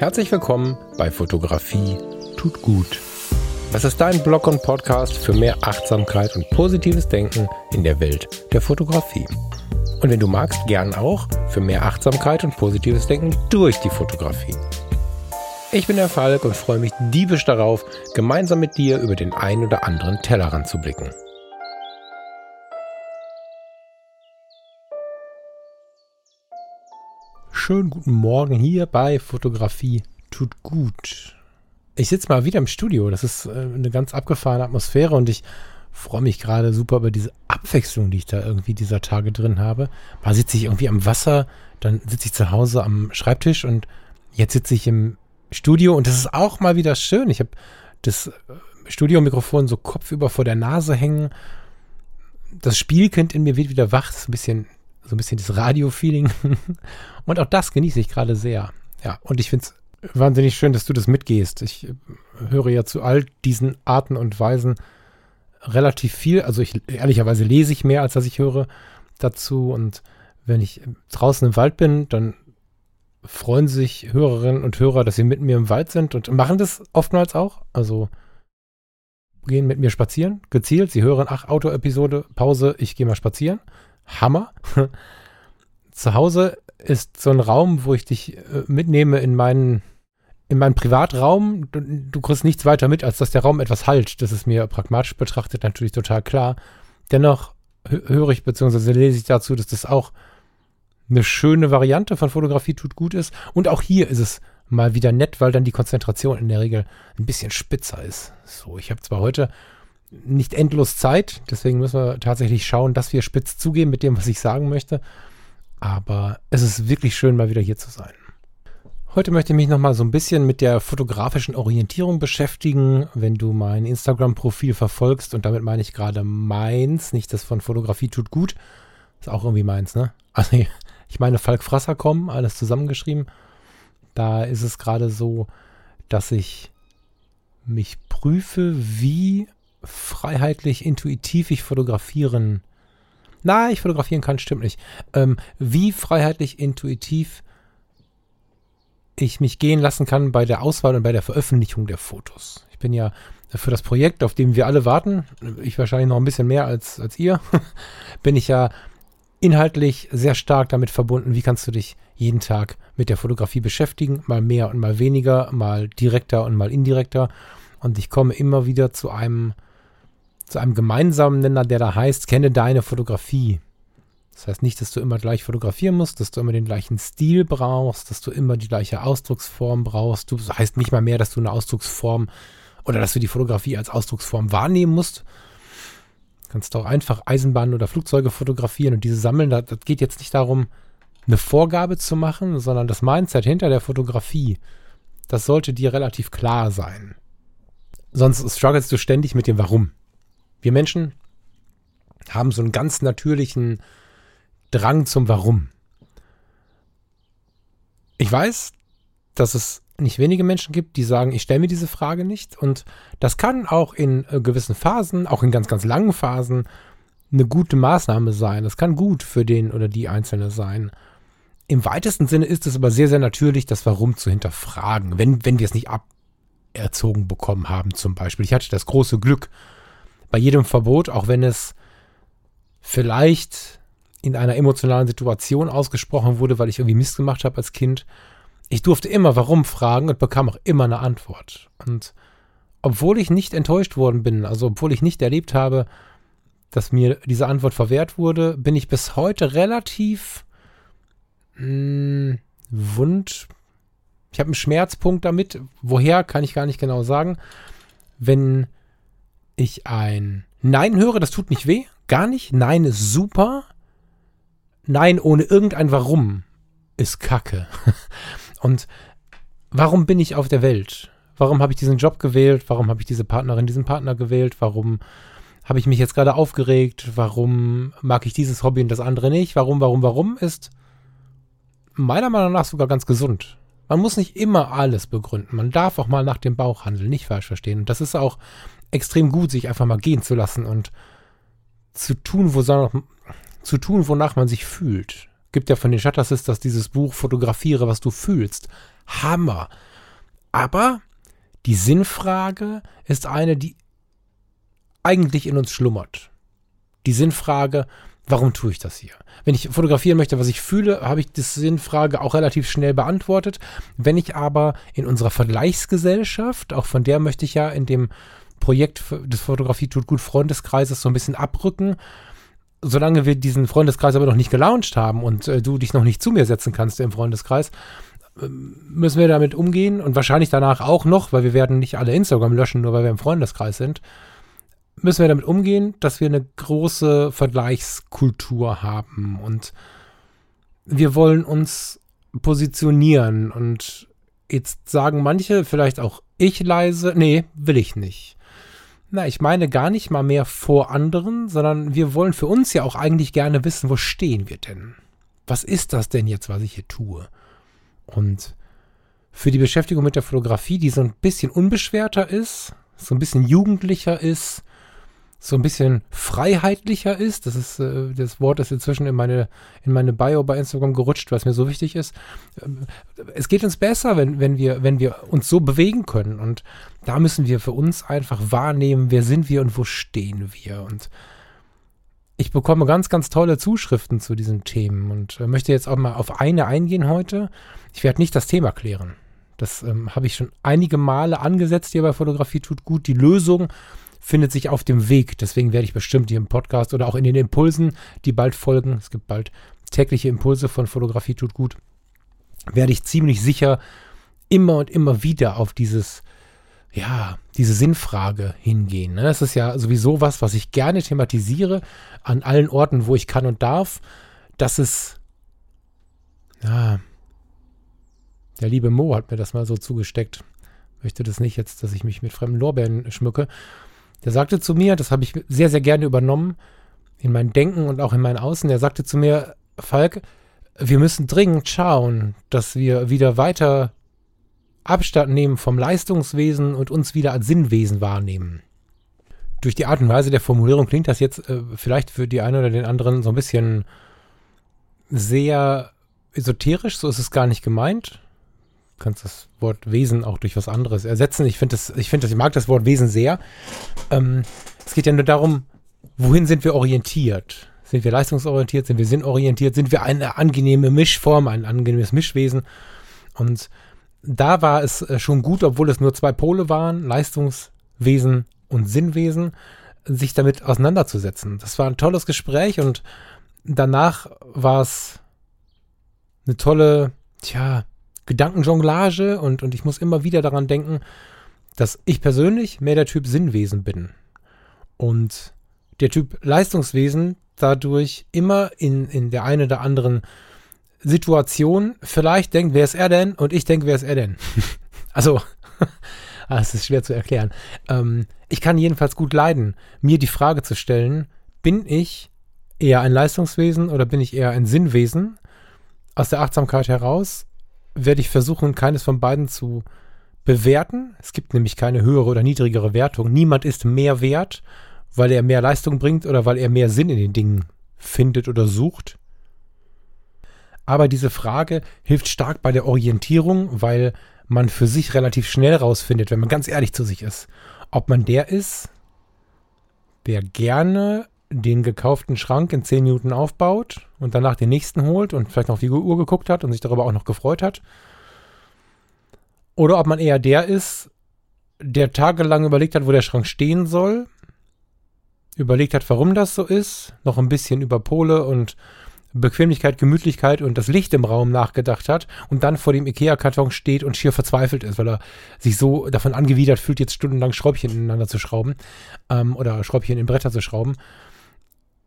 Herzlich willkommen bei Fotografie tut gut. Das ist dein Blog und Podcast für mehr Achtsamkeit und positives Denken in der Welt der Fotografie. Und wenn du magst, gern auch für mehr Achtsamkeit und positives Denken durch die Fotografie. Ich bin der Falk und freue mich diebisch darauf, gemeinsam mit dir über den ein oder anderen Tellerrand zu blicken. Schönen guten Morgen hier bei Fotografie tut gut. Ich sitze mal wieder im Studio. Das ist äh, eine ganz abgefahrene Atmosphäre und ich freue mich gerade super über diese Abwechslung, die ich da irgendwie dieser Tage drin habe. Mal sitze ich irgendwie am Wasser, dann sitze ich zu Hause am Schreibtisch und jetzt sitze ich im Studio und das ist auch mal wieder schön. Ich habe das äh, Studiomikrofon so kopfüber vor der Nase hängen. Das Spielkind in mir wird wieder wach. Das ist ein bisschen, so ein bisschen das Radio-Feeling. Und auch das genieße ich gerade sehr. Ja, und ich finde es wahnsinnig schön, dass du das mitgehst. Ich äh, höre ja zu all diesen Arten und Weisen relativ viel. Also ich ehrlicherweise lese ich mehr, als dass ich höre dazu. Und wenn ich draußen im Wald bin, dann freuen sich Hörerinnen und Hörer, dass sie mit mir im Wald sind und machen das oftmals auch. Also gehen mit mir spazieren, gezielt. Sie hören, ach, Auto-Episode, Pause, ich gehe mal spazieren. Hammer. Zu Hause ist so ein Raum, wo ich dich äh, mitnehme in meinen, in meinen Privatraum. Du, du kriegst nichts weiter mit, als dass der Raum etwas halt. Das ist mir pragmatisch betrachtet natürlich total klar. Dennoch höre ich bzw. lese ich dazu, dass das auch eine schöne Variante von Fotografie tut gut ist. Und auch hier ist es mal wieder nett, weil dann die Konzentration in der Regel ein bisschen spitzer ist. So, ich habe zwar heute nicht endlos Zeit, deswegen müssen wir tatsächlich schauen, dass wir spitz zugehen mit dem, was ich sagen möchte. Aber es ist wirklich schön, mal wieder hier zu sein. Heute möchte ich mich nochmal so ein bisschen mit der fotografischen Orientierung beschäftigen. Wenn du mein Instagram-Profil verfolgst, und damit meine ich gerade meins, nicht das von Fotografie tut gut, ist auch irgendwie meins, ne? Also ich meine Falk Frasser kommen, alles zusammengeschrieben. Da ist es gerade so, dass ich mich prüfe, wie freiheitlich, intuitiv ich fotografieren. Na, ich fotografieren kann, stimmt nicht. Ähm, wie freiheitlich, intuitiv ich mich gehen lassen kann bei der Auswahl und bei der Veröffentlichung der Fotos. Ich bin ja für das Projekt, auf dem wir alle warten, ich wahrscheinlich noch ein bisschen mehr als, als ihr, bin ich ja inhaltlich sehr stark damit verbunden, wie kannst du dich jeden Tag mit der Fotografie beschäftigen, mal mehr und mal weniger, mal direkter und mal indirekter. Und ich komme immer wieder zu einem, zu einem gemeinsamen Nenner, der da heißt, kenne deine Fotografie. Das heißt nicht, dass du immer gleich fotografieren musst, dass du immer den gleichen Stil brauchst, dass du immer die gleiche Ausdrucksform brauchst. Du das heißt nicht mal mehr, dass du eine Ausdrucksform oder dass du die Fotografie als Ausdrucksform wahrnehmen musst, Kannst auch einfach Eisenbahnen oder Flugzeuge fotografieren und diese sammeln. Das, das geht jetzt nicht darum, eine Vorgabe zu machen, sondern das Mindset hinter der Fotografie, das sollte dir relativ klar sein. Sonst strugglest du ständig mit dem Warum. Wir Menschen haben so einen ganz natürlichen Drang zum Warum. Ich weiß, dass es nicht wenige Menschen gibt, die sagen, ich stelle mir diese Frage nicht. Und das kann auch in äh, gewissen Phasen, auch in ganz, ganz langen Phasen, eine gute Maßnahme sein. Das kann gut für den oder die Einzelne sein. Im weitesten Sinne ist es aber sehr, sehr natürlich, das Warum zu hinterfragen, wenn, wenn wir es nicht aberzogen bekommen haben, zum Beispiel. Ich hatte das große Glück, bei jedem Verbot, auch wenn es vielleicht in einer emotionalen Situation ausgesprochen wurde, weil ich irgendwie Mist gemacht habe als Kind, ich durfte immer warum fragen und bekam auch immer eine Antwort. Und obwohl ich nicht enttäuscht worden bin, also obwohl ich nicht erlebt habe, dass mir diese Antwort verwehrt wurde, bin ich bis heute relativ mh, hm, wund. Ich habe einen Schmerzpunkt damit. Woher kann ich gar nicht genau sagen. Wenn ich ein Nein höre, das tut nicht weh. Gar nicht. Nein ist super. Nein ohne irgendein Warum ist Kacke. Und warum bin ich auf der Welt? Warum habe ich diesen Job gewählt? Warum habe ich diese Partnerin, diesen Partner gewählt? Warum habe ich mich jetzt gerade aufgeregt? Warum mag ich dieses Hobby und das andere nicht? Warum, warum, warum ist meiner Meinung nach sogar ganz gesund. Man muss nicht immer alles begründen. Man darf auch mal nach dem Bauch handeln, nicht falsch verstehen. Und das ist auch extrem gut, sich einfach mal gehen zu lassen und zu tun, wo, zu tun, wonach man sich fühlt. Gibt ja von den Shutter Sisters dieses Buch Fotografiere, was du fühlst. Hammer. Aber die Sinnfrage ist eine, die eigentlich in uns schlummert. Die Sinnfrage, warum tue ich das hier? Wenn ich fotografieren möchte, was ich fühle, habe ich die Sinnfrage auch relativ schnell beantwortet. Wenn ich aber in unserer Vergleichsgesellschaft, auch von der möchte ich ja in dem Projekt des Fotografie tut gut Freundeskreises so ein bisschen abrücken, solange wir diesen Freundeskreis aber noch nicht gelauncht haben und äh, du dich noch nicht zu mir setzen kannst im Freundeskreis, äh, müssen wir damit umgehen und wahrscheinlich danach auch noch, weil wir werden nicht alle Instagram löschen, nur weil wir im Freundeskreis sind müssen wir damit umgehen, dass wir eine große Vergleichskultur haben. Und wir wollen uns positionieren. Und jetzt sagen manche, vielleicht auch ich leise, nee, will ich nicht. Na, ich meine gar nicht mal mehr vor anderen, sondern wir wollen für uns ja auch eigentlich gerne wissen, wo stehen wir denn? Was ist das denn jetzt, was ich hier tue? Und für die Beschäftigung mit der Fotografie, die so ein bisschen unbeschwerter ist, so ein bisschen jugendlicher ist, so ein bisschen freiheitlicher ist. Das ist äh, das Wort ist inzwischen in meine in meine Bio bei Instagram gerutscht, was mir so wichtig ist. Ähm, es geht uns besser, wenn wenn wir wenn wir uns so bewegen können und da müssen wir für uns einfach wahrnehmen, wer sind wir und wo stehen wir und ich bekomme ganz ganz tolle Zuschriften zu diesen Themen und äh, möchte jetzt auch mal auf eine eingehen heute. Ich werde nicht das Thema klären. Das ähm, habe ich schon einige Male angesetzt hier bei Fotografie tut gut. Die Lösung findet sich auf dem Weg. Deswegen werde ich bestimmt hier im Podcast oder auch in den Impulsen, die bald folgen, es gibt bald tägliche Impulse von Fotografie tut gut, werde ich ziemlich sicher immer und immer wieder auf dieses, ja, diese Sinnfrage hingehen. Ne? Das ist ja sowieso was, was ich gerne thematisiere an allen Orten, wo ich kann und darf. Das ist, ja, der liebe Mo hat mir das mal so zugesteckt. Möchte das nicht jetzt, dass ich mich mit fremden Lorbeeren schmücke. Der sagte zu mir, das habe ich sehr, sehr gerne übernommen, in mein Denken und auch in mein Außen, der sagte zu mir, Falk, wir müssen dringend schauen, dass wir wieder weiter Abstand nehmen vom Leistungswesen und uns wieder als Sinnwesen wahrnehmen. Durch die Art und Weise der Formulierung klingt das jetzt äh, vielleicht für die einen oder den anderen so ein bisschen sehr esoterisch, so ist es gar nicht gemeint kannst das Wort Wesen auch durch was anderes ersetzen. Ich finde das, ich finde das, ich mag das Wort Wesen sehr. Ähm, es geht ja nur darum, wohin sind wir orientiert? Sind wir leistungsorientiert? Sind wir sinnorientiert? Sind wir eine angenehme Mischform, ein angenehmes Mischwesen? Und da war es äh, schon gut, obwohl es nur zwei Pole waren, Leistungswesen und Sinnwesen, sich damit auseinanderzusetzen. Das war ein tolles Gespräch und danach war es eine tolle, tja, Gedankenjonglage und, und ich muss immer wieder daran denken, dass ich persönlich mehr der Typ Sinnwesen bin. Und der Typ Leistungswesen dadurch immer in, in der einen oder anderen Situation vielleicht denkt, wer ist er denn? Und ich denke, wer ist er denn? also, ah, es ist schwer zu erklären. Ähm, ich kann jedenfalls gut leiden, mir die Frage zu stellen, bin ich eher ein Leistungswesen oder bin ich eher ein Sinnwesen? Aus der Achtsamkeit heraus werde ich versuchen, keines von beiden zu bewerten. Es gibt nämlich keine höhere oder niedrigere Wertung. Niemand ist mehr wert, weil er mehr Leistung bringt oder weil er mehr Sinn in den Dingen findet oder sucht. Aber diese Frage hilft stark bei der Orientierung, weil man für sich relativ schnell rausfindet, wenn man ganz ehrlich zu sich ist, ob man der ist, der gerne den gekauften Schrank in 10 Minuten aufbaut und danach den nächsten holt und vielleicht noch auf die Uhr geguckt hat und sich darüber auch noch gefreut hat. Oder ob man eher der ist, der tagelang überlegt hat, wo der Schrank stehen soll, überlegt hat, warum das so ist, noch ein bisschen über Pole und Bequemlichkeit, Gemütlichkeit und das Licht im Raum nachgedacht hat und dann vor dem Ikea-Karton steht und schier verzweifelt ist, weil er sich so davon angewidert fühlt, jetzt stundenlang Schräubchen ineinander zu schrauben ähm, oder Schräubchen in Bretter zu schrauben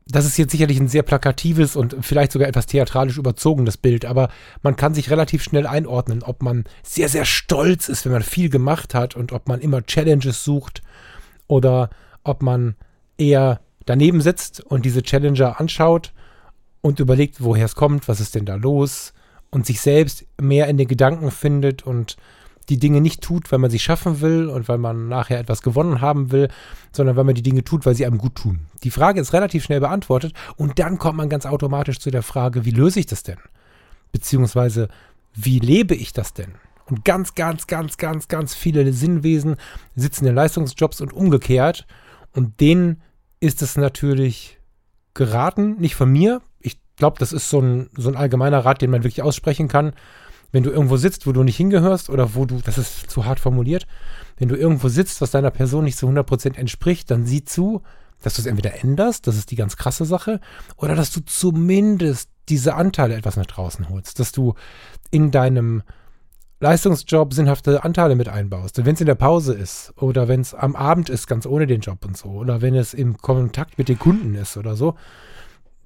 das ist jetzt sicherlich ein sehr plakatives und vielleicht sogar etwas theatralisch überzogenes Bild, aber man kann sich relativ schnell einordnen, ob man sehr, sehr stolz ist, wenn man viel gemacht hat und ob man immer Challenges sucht oder ob man eher daneben sitzt und diese Challenger anschaut und überlegt, woher es kommt, was ist denn da los und sich selbst mehr in den Gedanken findet und die Dinge nicht tut, weil man sie schaffen will und weil man nachher etwas gewonnen haben will, sondern weil man die Dinge tut, weil sie einem gut tun. Die Frage ist relativ schnell beantwortet und dann kommt man ganz automatisch zu der Frage, wie löse ich das denn? Beziehungsweise, wie lebe ich das denn? Und ganz, ganz, ganz, ganz, ganz viele Sinnwesen sitzen in Leistungsjobs und umgekehrt. Und denen ist es natürlich geraten, nicht von mir. Ich glaube, das ist so ein, so ein allgemeiner Rat, den man wirklich aussprechen kann. Wenn du irgendwo sitzt, wo du nicht hingehörst oder wo du, das ist zu hart formuliert, wenn du irgendwo sitzt, was deiner Person nicht zu 100% entspricht, dann sieh zu, dass du es entweder änderst, das ist die ganz krasse Sache, oder dass du zumindest diese Anteile etwas nach draußen holst, dass du in deinem Leistungsjob sinnhafte Anteile mit einbaust. Wenn es in der Pause ist oder wenn es am Abend ist, ganz ohne den Job und so, oder wenn es im Kontakt mit den Kunden ist oder so,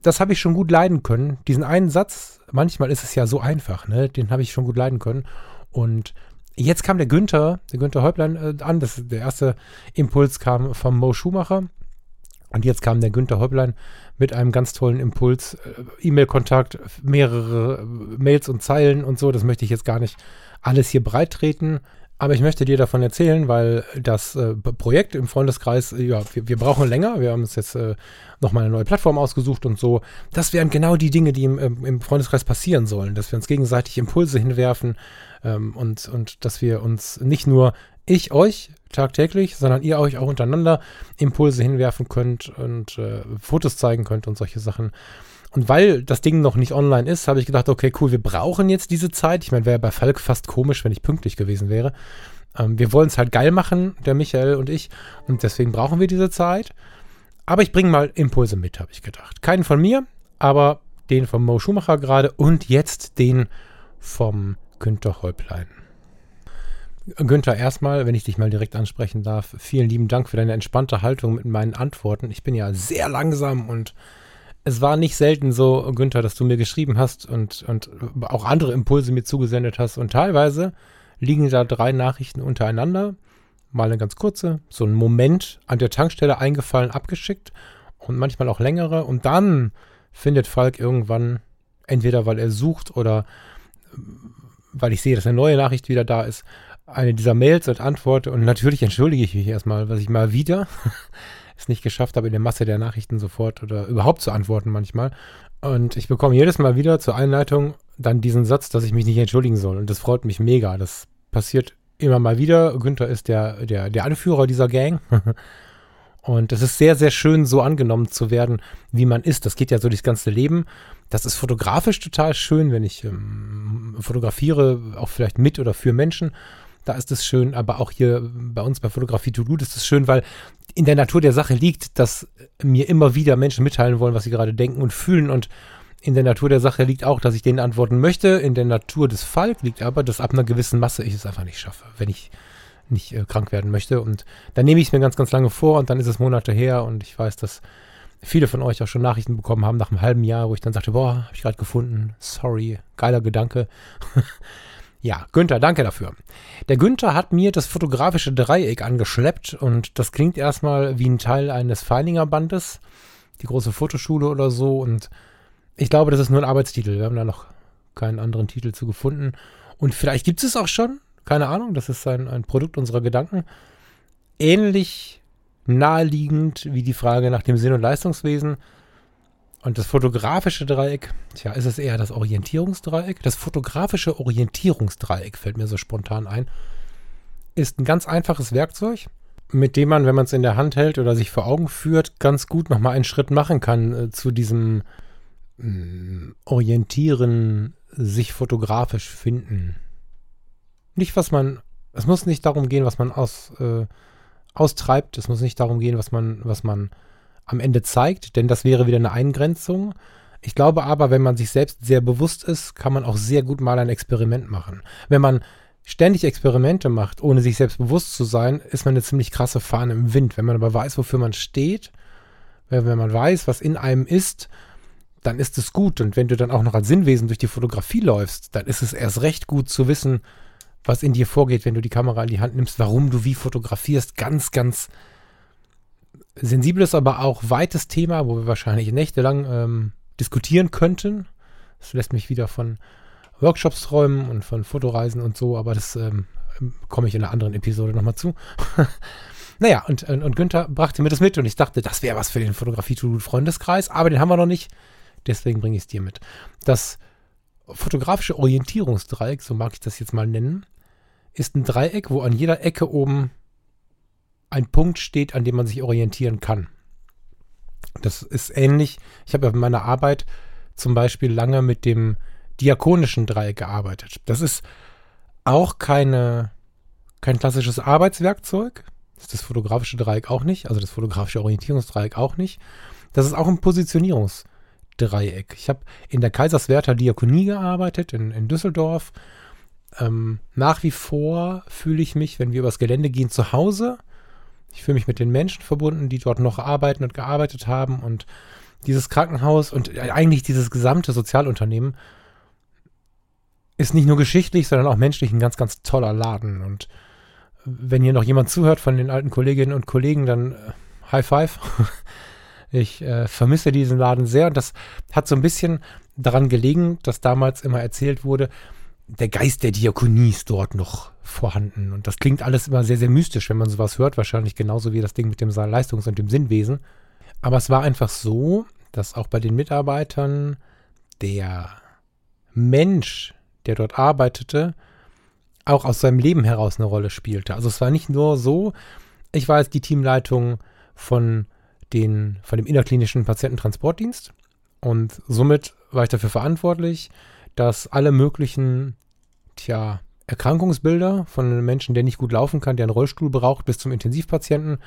das habe ich schon gut leiden können. Diesen einen Satz, manchmal ist es ja so einfach, ne? den habe ich schon gut leiden können. Und jetzt kam der Günther, der Günther Häuplein äh, an. Das, der erste Impuls kam vom Mo Schumacher. Und jetzt kam der Günther Häuplein mit einem ganz tollen Impuls. Äh, E-Mail-Kontakt, mehrere äh, Mails und Zeilen und so. Das möchte ich jetzt gar nicht alles hier breit treten. Aber ich möchte dir davon erzählen, weil das äh, Projekt im Freundeskreis, äh, ja, wir, wir, brauchen länger. Wir haben uns jetzt äh, nochmal eine neue Plattform ausgesucht und so. Das wären genau die Dinge, die im, im Freundeskreis passieren sollen, dass wir uns gegenseitig Impulse hinwerfen ähm, und, und dass wir uns nicht nur ich euch tagtäglich, sondern ihr euch auch untereinander Impulse hinwerfen könnt und äh, Fotos zeigen könnt und solche Sachen. Und weil das Ding noch nicht online ist, habe ich gedacht, okay, cool, wir brauchen jetzt diese Zeit. Ich meine, wäre bei Falk fast komisch, wenn ich pünktlich gewesen wäre. Ähm, wir wollen es halt geil machen, der Michael und ich. Und deswegen brauchen wir diese Zeit. Aber ich bringe mal Impulse mit, habe ich gedacht. Keinen von mir, aber den vom Mo Schumacher gerade und jetzt den vom Günther Häuplein. Günther, erstmal, wenn ich dich mal direkt ansprechen darf, vielen lieben Dank für deine entspannte Haltung mit meinen Antworten. Ich bin ja sehr langsam und es war nicht selten so, Günther, dass du mir geschrieben hast und, und auch andere Impulse mir zugesendet hast. Und teilweise liegen da drei Nachrichten untereinander. Mal eine ganz kurze, so ein Moment an der Tankstelle eingefallen, abgeschickt und manchmal auch längere. Und dann findet Falk irgendwann, entweder weil er sucht oder weil ich sehe, dass eine neue Nachricht wieder da ist, eine dieser Mails und antworte. Und natürlich entschuldige ich mich erstmal, was ich mal wieder es nicht geschafft habe, in der Masse der Nachrichten sofort oder überhaupt zu antworten manchmal. Und ich bekomme jedes Mal wieder zur Einleitung dann diesen Satz, dass ich mich nicht entschuldigen soll. Und das freut mich mega. Das passiert immer mal wieder. Günther ist der, der, der Anführer dieser Gang. Und es ist sehr, sehr schön, so angenommen zu werden, wie man ist. Das geht ja so durchs ganze Leben. Das ist fotografisch total schön, wenn ich ähm, fotografiere, auch vielleicht mit oder für Menschen da ist es schön, aber auch hier bei uns bei Fotografie to Good ist es schön, weil in der Natur der Sache liegt, dass mir immer wieder Menschen mitteilen wollen, was sie gerade denken und fühlen und in der Natur der Sache liegt auch, dass ich denen antworten möchte. In der Natur des Falk liegt aber, dass ab einer gewissen Masse ich es einfach nicht schaffe, wenn ich nicht äh, krank werden möchte. Und dann nehme ich es mir ganz, ganz lange vor und dann ist es Monate her und ich weiß, dass viele von euch auch schon Nachrichten bekommen haben nach einem halben Jahr, wo ich dann sagte, boah, habe ich gerade gefunden, sorry, geiler Gedanke. Ja, Günther, danke dafür. Der Günther hat mir das fotografische Dreieck angeschleppt und das klingt erstmal wie ein Teil eines Feilinger Bandes, die große Fotoschule oder so und ich glaube, das ist nur ein Arbeitstitel. Wir haben da noch keinen anderen Titel zu gefunden und vielleicht gibt es auch schon, keine Ahnung, das ist ein, ein Produkt unserer Gedanken. Ähnlich naheliegend wie die Frage nach dem Sinn und Leistungswesen und das fotografische Dreieck, tja, ist es eher das Orientierungsdreieck? Das fotografische Orientierungsdreieck fällt mir so spontan ein. Ist ein ganz einfaches Werkzeug, mit dem man, wenn man es in der Hand hält oder sich vor Augen führt, ganz gut nochmal einen Schritt machen kann äh, zu diesem mh, mm, Orientieren, sich fotografisch finden. Nicht, was man, es muss nicht darum gehen, was man aus, äh, austreibt, es muss nicht darum gehen, was man, was man am Ende zeigt, denn das wäre wieder eine Eingrenzung. Ich glaube aber, wenn man sich selbst sehr bewusst ist, kann man auch sehr gut mal ein Experiment machen. Wenn man ständig Experimente macht, ohne sich selbst bewusst zu sein, ist man eine ziemlich krasse Fahne im Wind. Wenn man aber weiß, wofür man steht, wenn man weiß, was in einem ist, dann ist es gut. Und wenn du dann auch noch als Sinnwesen durch die Fotografie läufst, dann ist es erst recht gut zu wissen, was in dir vorgeht, wenn du die Kamera in die Hand nimmst, warum du wie fotografierst. Ganz, ganz sensibles, aber auch weites Thema, wo wir wahrscheinlich nächtelang ähm, diskutieren könnten. Das lässt mich wieder von Workshops träumen und von Fotoreisen und so, aber das ähm, komme ich in einer anderen Episode nochmal zu. naja, und, und, und Günther brachte mir das mit und ich dachte, das wäre was für den Fotografie-to-Freundeskreis, aber den haben wir noch nicht. Deswegen bringe ich es dir mit. Das fotografische Orientierungsdreieck, so mag ich das jetzt mal nennen, ist ein Dreieck, wo an jeder Ecke oben ein Punkt steht, an dem man sich orientieren kann. Das ist ähnlich. Ich habe in meiner Arbeit zum Beispiel lange mit dem diakonischen Dreieck gearbeitet. Das ist auch keine, kein klassisches Arbeitswerkzeug. Das ist das fotografische Dreieck auch nicht, also das fotografische Orientierungsdreieck auch nicht. Das ist auch ein Positionierungsdreieck. Ich habe in der Kaiserswerther Diakonie gearbeitet, in, in Düsseldorf. Ähm, nach wie vor fühle ich mich, wenn wir übers Gelände gehen, zu Hause. Ich fühle mich mit den Menschen verbunden, die dort noch arbeiten und gearbeitet haben. Und dieses Krankenhaus und eigentlich dieses gesamte Sozialunternehmen ist nicht nur geschichtlich, sondern auch menschlich ein ganz, ganz toller Laden. Und wenn hier noch jemand zuhört von den alten Kolleginnen und Kollegen, dann äh, High Five. ich äh, vermisse diesen Laden sehr und das hat so ein bisschen daran gelegen, dass damals immer erzählt wurde, der Geist der Diakonie ist dort noch vorhanden. Und das klingt alles immer sehr, sehr mystisch, wenn man sowas hört. Wahrscheinlich genauso wie das Ding mit dem Leistungs- und dem Sinnwesen. Aber es war einfach so, dass auch bei den Mitarbeitern der Mensch, der dort arbeitete, auch aus seinem Leben heraus eine Rolle spielte. Also es war nicht nur so, ich war jetzt die Teamleitung von, den, von dem innerklinischen Patiententransportdienst und somit war ich dafür verantwortlich, dass alle möglichen, tja, Erkrankungsbilder von einem Menschen, der nicht gut laufen kann, der einen Rollstuhl braucht, bis zum Intensivpatienten,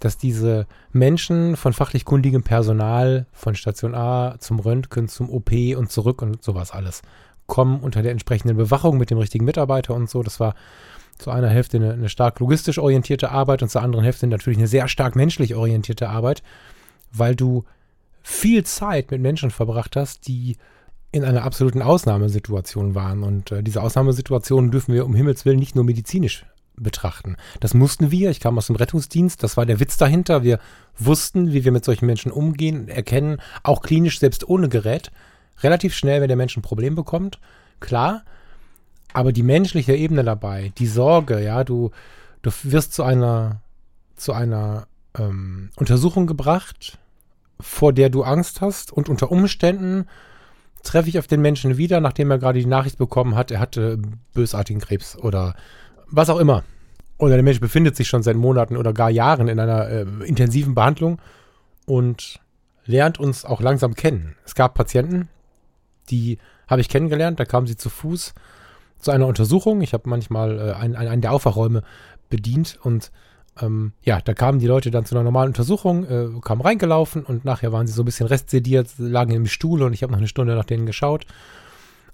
dass diese Menschen von fachlich kundigem Personal von Station A zum Röntgen, zum OP und zurück und sowas alles kommen unter der entsprechenden Bewachung mit dem richtigen Mitarbeiter und so. Das war zu einer Hälfte eine, eine stark logistisch orientierte Arbeit und zur anderen Hälfte natürlich eine sehr stark menschlich orientierte Arbeit, weil du viel Zeit mit Menschen verbracht hast, die in einer absoluten Ausnahmesituation waren. Und äh, diese Ausnahmesituationen dürfen wir um Himmels Willen nicht nur medizinisch betrachten. Das mussten wir. Ich kam aus dem Rettungsdienst. Das war der Witz dahinter. Wir wussten, wie wir mit solchen Menschen umgehen, erkennen, auch klinisch selbst ohne Gerät, relativ schnell, wenn der Mensch ein Problem bekommt. Klar. Aber die menschliche Ebene dabei, die Sorge, ja, du, du wirst zu einer, zu einer ähm, Untersuchung gebracht, vor der du Angst hast und unter Umständen treffe ich auf den Menschen wieder, nachdem er gerade die Nachricht bekommen hat, er hatte bösartigen Krebs oder was auch immer. Oder der Mensch befindet sich schon seit Monaten oder gar Jahren in einer äh, intensiven Behandlung und lernt uns auch langsam kennen. Es gab Patienten, die habe ich kennengelernt, da kamen sie zu Fuß zu einer Untersuchung. Ich habe manchmal äh, einen, einen der Aufwachräume bedient und ähm, ja, da kamen die Leute dann zu einer normalen Untersuchung, äh, kamen reingelaufen und nachher waren sie so ein bisschen restsediert, lagen im Stuhl und ich habe noch eine Stunde nach denen geschaut.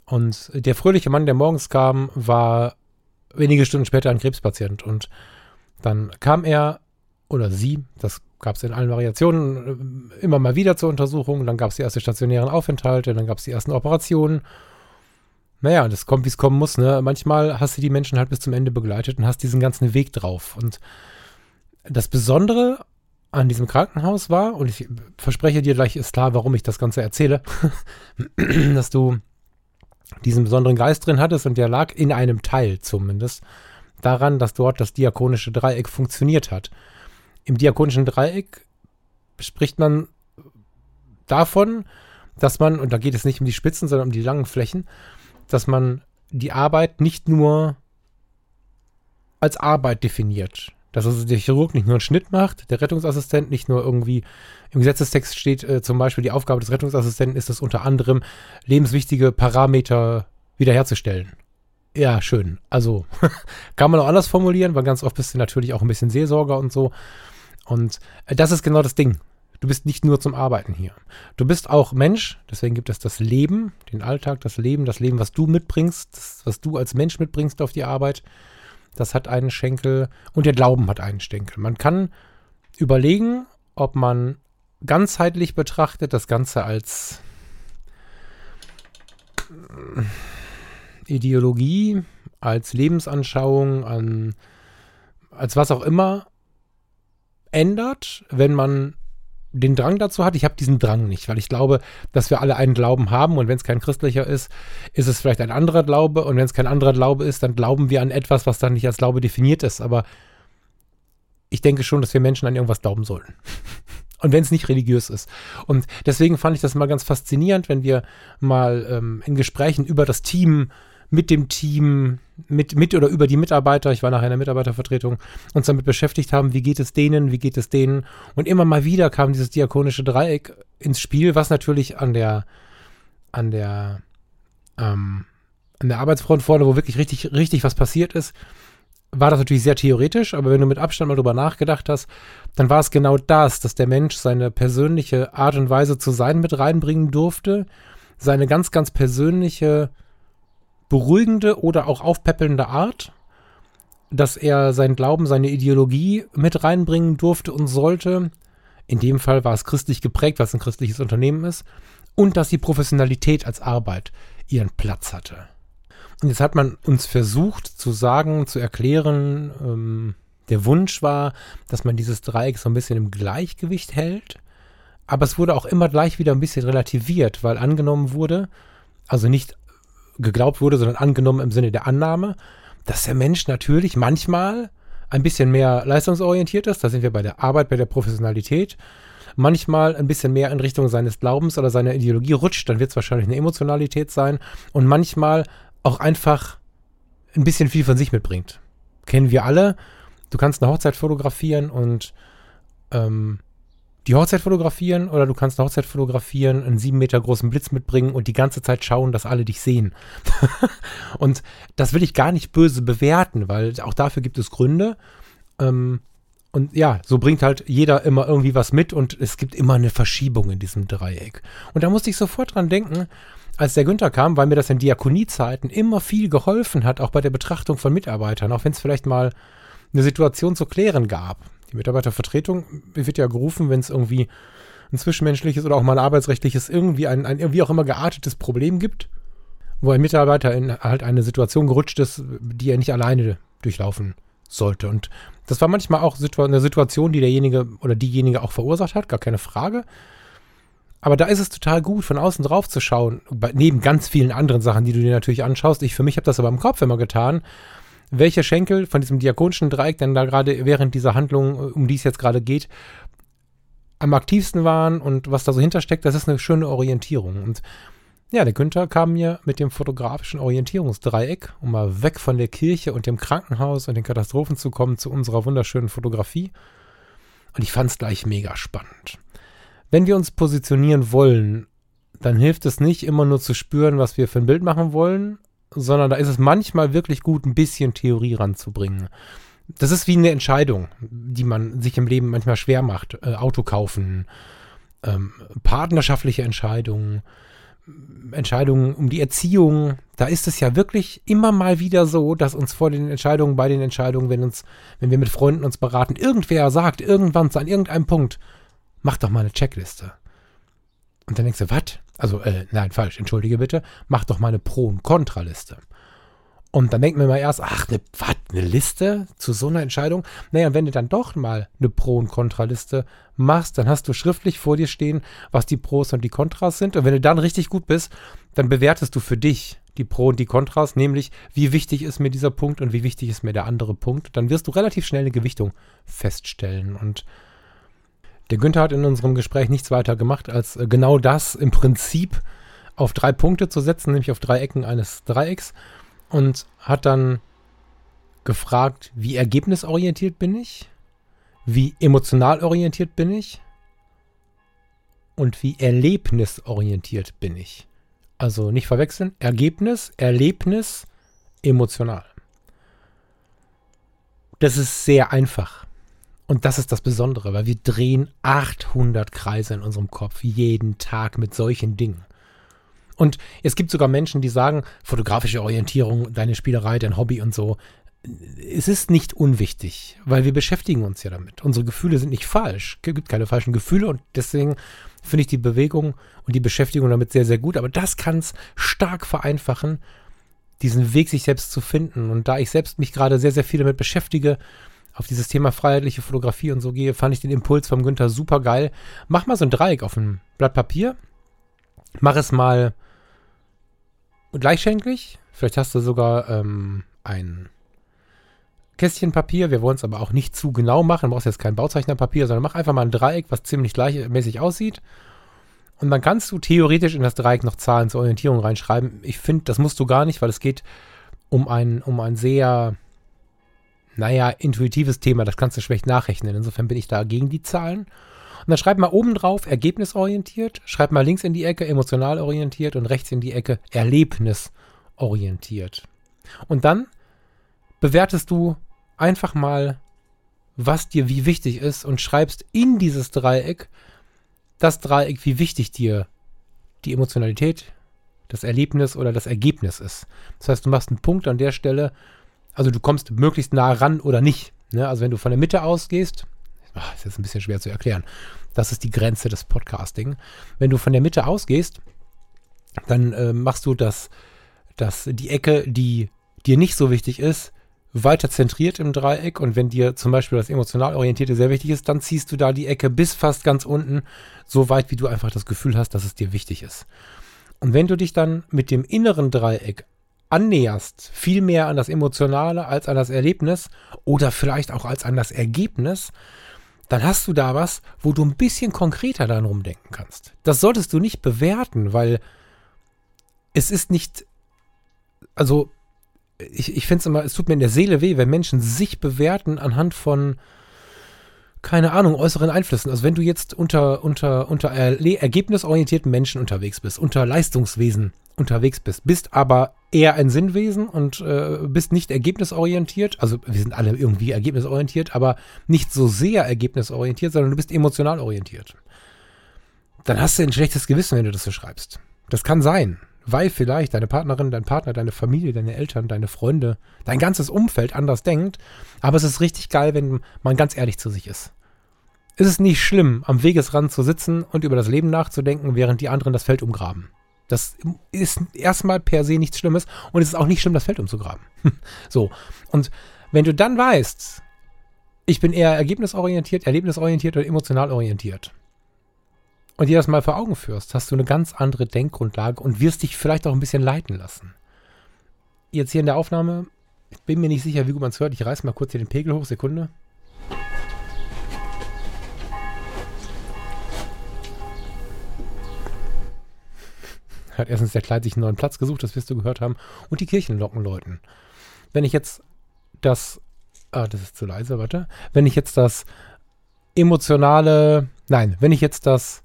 Und der fröhliche Mann, der morgens kam, war wenige Stunden später ein Krebspatient. Und dann kam er oder sie, das gab es in allen Variationen, äh, immer mal wieder zur Untersuchung. Dann gab es die ersten stationären Aufenthalte, dann gab es die ersten Operationen. Naja, das kommt, wie es kommen muss. Ne? Manchmal hast du die Menschen halt bis zum Ende begleitet und hast diesen ganzen Weg drauf. Und das Besondere an diesem Krankenhaus war, und ich verspreche dir gleich ist klar, warum ich das Ganze erzähle, dass du diesen besonderen Geist drin hattest und der lag in einem Teil zumindest daran, dass dort das diakonische Dreieck funktioniert hat. Im diakonischen Dreieck spricht man davon, dass man, und da geht es nicht um die Spitzen, sondern um die langen Flächen, dass man die Arbeit nicht nur als Arbeit definiert. Dass also der Chirurg nicht nur einen Schnitt macht, der Rettungsassistent nicht nur irgendwie im Gesetzestext steht äh, zum Beispiel, die Aufgabe des Rettungsassistenten ist es unter anderem, lebenswichtige Parameter wiederherzustellen. Ja, schön. Also kann man auch anders formulieren, weil ganz oft bist du natürlich auch ein bisschen Seelsorger und so. Und äh, das ist genau das Ding. Du bist nicht nur zum Arbeiten hier. Du bist auch Mensch, deswegen gibt es das Leben, den Alltag, das Leben, das Leben, was du mitbringst, das, was du als Mensch mitbringst auf die Arbeit das hat einen Schenkel und der Glauben hat einen Schenkel. Man kann überlegen, ob man ganzheitlich betrachtet das Ganze als äh, Ideologie, als Lebensanschauung, an, als was auch immer ändert, wenn man den Drang dazu hat. Ich habe diesen Drang nicht, weil ich glaube, dass wir alle einen Glauben haben und wenn es kein christlicher ist, ist es vielleicht ein anderer Glaube und wenn es kein anderer Glaube ist, dann glauben wir an etwas, was dann nicht als Glaube definiert ist. Aber ich denke schon, dass wir Menschen an irgendwas glauben sollten. Und wenn es nicht religiös ist. Und deswegen fand ich das mal ganz faszinierend, wenn wir mal ähm, in Gesprächen über das Team mit dem Team, mit, mit oder über die Mitarbeiter, ich war nachher in der Mitarbeitervertretung, uns damit beschäftigt haben, wie geht es denen, wie geht es denen. Und immer mal wieder kam dieses diakonische Dreieck ins Spiel, was natürlich an der, an der, ähm, an der Arbeitsfront vorne, wo wirklich richtig, richtig was passiert ist, war das natürlich sehr theoretisch, aber wenn du mit Abstand mal drüber nachgedacht hast, dann war es genau das, dass der Mensch seine persönliche Art und Weise zu sein mit reinbringen durfte, seine ganz, ganz persönliche, beruhigende oder auch aufpäppelnde Art, dass er seinen Glauben, seine Ideologie mit reinbringen durfte und sollte. In dem Fall war es christlich geprägt, was ein christliches Unternehmen ist, und dass die Professionalität als Arbeit ihren Platz hatte. Und jetzt hat man uns versucht zu sagen, zu erklären, ähm, der Wunsch war, dass man dieses Dreieck so ein bisschen im Gleichgewicht hält. Aber es wurde auch immer gleich wieder ein bisschen relativiert, weil angenommen wurde, also nicht geglaubt wurde, sondern angenommen im Sinne der Annahme, dass der Mensch natürlich manchmal ein bisschen mehr leistungsorientiert ist. Da sind wir bei der Arbeit, bei der Professionalität. Manchmal ein bisschen mehr in Richtung seines Glaubens oder seiner Ideologie rutscht, dann wird es wahrscheinlich eine Emotionalität sein. Und manchmal auch einfach ein bisschen viel von sich mitbringt. Kennen wir alle. Du kannst eine Hochzeit fotografieren und ähm, die Hochzeit fotografieren oder du kannst eine Hochzeit fotografieren, einen sieben Meter großen Blitz mitbringen und die ganze Zeit schauen, dass alle dich sehen. und das will ich gar nicht böse bewerten, weil auch dafür gibt es Gründe. Ähm, und ja, so bringt halt jeder immer irgendwie was mit und es gibt immer eine Verschiebung in diesem Dreieck. Und da musste ich sofort dran denken, als der Günther kam, weil mir das in Diakoniezeiten immer viel geholfen hat, auch bei der Betrachtung von Mitarbeitern, auch wenn es vielleicht mal eine Situation zu klären gab. Die Mitarbeitervertretung wird ja gerufen, wenn es irgendwie ein zwischenmenschliches oder auch mal ein arbeitsrechtliches, irgendwie ein, ein irgendwie auch immer geartetes Problem gibt, wo ein Mitarbeiter in halt eine Situation gerutscht ist, die er nicht alleine durchlaufen sollte. Und das war manchmal auch eine Situation, die derjenige oder diejenige auch verursacht hat, gar keine Frage. Aber da ist es total gut, von außen drauf zu schauen, neben ganz vielen anderen Sachen, die du dir natürlich anschaust. Ich für mich habe das aber im Kopf immer getan, welche Schenkel von diesem diakonischen Dreieck denn da gerade während dieser Handlung, um die es jetzt gerade geht, am aktivsten waren und was da so hintersteckt, das ist eine schöne Orientierung. Und ja, der Günther kam mir mit dem fotografischen Orientierungsdreieck, um mal weg von der Kirche und dem Krankenhaus und den Katastrophen zu kommen, zu unserer wunderschönen Fotografie. Und ich fand es gleich mega spannend. Wenn wir uns positionieren wollen, dann hilft es nicht immer nur zu spüren, was wir für ein Bild machen wollen, sondern da ist es manchmal wirklich gut, ein bisschen Theorie ranzubringen. Das ist wie eine Entscheidung, die man sich im Leben manchmal schwer macht. Äh, Auto kaufen, ähm, partnerschaftliche Entscheidungen, Entscheidungen um die Erziehung. Da ist es ja wirklich immer mal wieder so, dass uns vor den Entscheidungen, bei den Entscheidungen, wenn uns, wenn wir mit Freunden uns beraten, irgendwer sagt, irgendwann an irgendeinem Punkt, mach doch mal eine Checkliste. Und dann denkst du, was? Also, äh, nein, falsch, entschuldige bitte, mach doch mal eine Pro- und Kontraliste. Und dann denkt man mal erst, ach, ne, was, eine Liste zu so einer Entscheidung? Naja, wenn du dann doch mal eine Pro- und Kontraliste machst, dann hast du schriftlich vor dir stehen, was die Pros und die Kontras sind. Und wenn du dann richtig gut bist, dann bewertest du für dich die Pro und die Kontras, nämlich wie wichtig ist mir dieser Punkt und wie wichtig ist mir der andere Punkt. Dann wirst du relativ schnell eine Gewichtung feststellen. Und der Günther hat in unserem Gespräch nichts weiter gemacht, als äh, genau das im Prinzip auf drei Punkte zu setzen, nämlich auf drei Ecken eines Dreiecks. Und hat dann gefragt, wie ergebnisorientiert bin ich, wie emotional orientiert bin ich und wie erlebnisorientiert bin ich. Also nicht verwechseln, Ergebnis, Erlebnis, emotional. Das ist sehr einfach. Und das ist das Besondere, weil wir drehen 800 Kreise in unserem Kopf jeden Tag mit solchen Dingen. Und es gibt sogar Menschen, die sagen, fotografische Orientierung, deine Spielerei, dein Hobby und so. Es ist nicht unwichtig, weil wir beschäftigen uns ja damit. Unsere Gefühle sind nicht falsch. Es gibt keine falschen Gefühle und deswegen finde ich die Bewegung und die Beschäftigung damit sehr, sehr gut. Aber das kann es stark vereinfachen, diesen Weg sich selbst zu finden. Und da ich selbst mich gerade sehr, sehr viel damit beschäftige, auf dieses Thema freiheitliche Fotografie und so gehe, fand ich den Impuls vom Günther super geil. Mach mal so ein Dreieck auf ein Blatt Papier. Mach es mal gleichschenklich. Vielleicht hast du sogar ähm, ein Kästchen Papier. Wir wollen es aber auch nicht zu genau machen. Du brauchst jetzt kein Bauzeichnerpapier, sondern mach einfach mal ein Dreieck, was ziemlich gleichmäßig aussieht. Und dann kannst du theoretisch in das Dreieck noch Zahlen zur Orientierung reinschreiben. Ich finde, das musst du gar nicht, weil es geht um ein, um ein sehr, naja, intuitives Thema. Das kannst du schlecht nachrechnen. Insofern bin ich da gegen die Zahlen. Und dann schreib mal oben drauf ergebnisorientiert, schreib mal links in die Ecke emotional orientiert und rechts in die Ecke erlebnisorientiert. Und dann bewertest du einfach mal, was dir wie wichtig ist und schreibst in dieses Dreieck das Dreieck, wie wichtig dir die Emotionalität, das Erlebnis oder das Ergebnis ist. Das heißt, du machst einen Punkt an der Stelle, also du kommst möglichst nah ran oder nicht. Ne? Also wenn du von der Mitte ausgehst, ach, ist jetzt ein bisschen schwer zu erklären, das ist die Grenze des Podcasting. Wenn du von der Mitte ausgehst, dann äh, machst du das, das, die Ecke, die dir nicht so wichtig ist, weiter zentriert im Dreieck und wenn dir zum Beispiel das emotional orientierte sehr wichtig ist, dann ziehst du da die Ecke bis fast ganz unten, so weit, wie du einfach das Gefühl hast, dass es dir wichtig ist. Und wenn du dich dann mit dem inneren Dreieck annäherst, viel mehr an das Emotionale als an das Erlebnis oder vielleicht auch als an das Ergebnis, dann hast du da was, wo du ein bisschen konkreter dann rumdenken kannst. Das solltest du nicht bewerten, weil es ist nicht, also ich, ich finde es immer, es tut mir in der Seele weh, wenn Menschen sich bewerten anhand von, keine Ahnung, äußeren Einflüssen. Also wenn du jetzt unter, unter, unter ergebnisorientierten Menschen unterwegs bist, unter Leistungswesen unterwegs bist, bist aber eher ein Sinnwesen und äh, bist nicht ergebnisorientiert. Also wir sind alle irgendwie ergebnisorientiert, aber nicht so sehr ergebnisorientiert, sondern du bist emotional orientiert. Dann hast du ein schlechtes Gewissen, wenn du das so schreibst. Das kann sein weil vielleicht deine Partnerin, dein Partner, deine Familie, deine Eltern, deine Freunde, dein ganzes Umfeld anders denkt. Aber es ist richtig geil, wenn man ganz ehrlich zu sich ist. Es ist nicht schlimm, am Wegesrand zu sitzen und über das Leben nachzudenken, während die anderen das Feld umgraben. Das ist erstmal per se nichts Schlimmes und es ist auch nicht schlimm, das Feld umzugraben. so. Und wenn du dann weißt, ich bin eher ergebnisorientiert, erlebnisorientiert oder emotional orientiert, und dir das mal vor Augen führst, hast du eine ganz andere Denkgrundlage und wirst dich vielleicht auch ein bisschen leiten lassen. Jetzt hier in der Aufnahme, ich bin mir nicht sicher, wie gut man es hört. Ich reiß mal kurz hier den Pegel hoch, Sekunde. Hat erstens der Kleid sich einen neuen Platz gesucht, das wirst du gehört haben. Und die Kirchenlocken läuten. Wenn ich jetzt das, ah, das ist zu leise, warte. Wenn ich jetzt das emotionale, nein, wenn ich jetzt das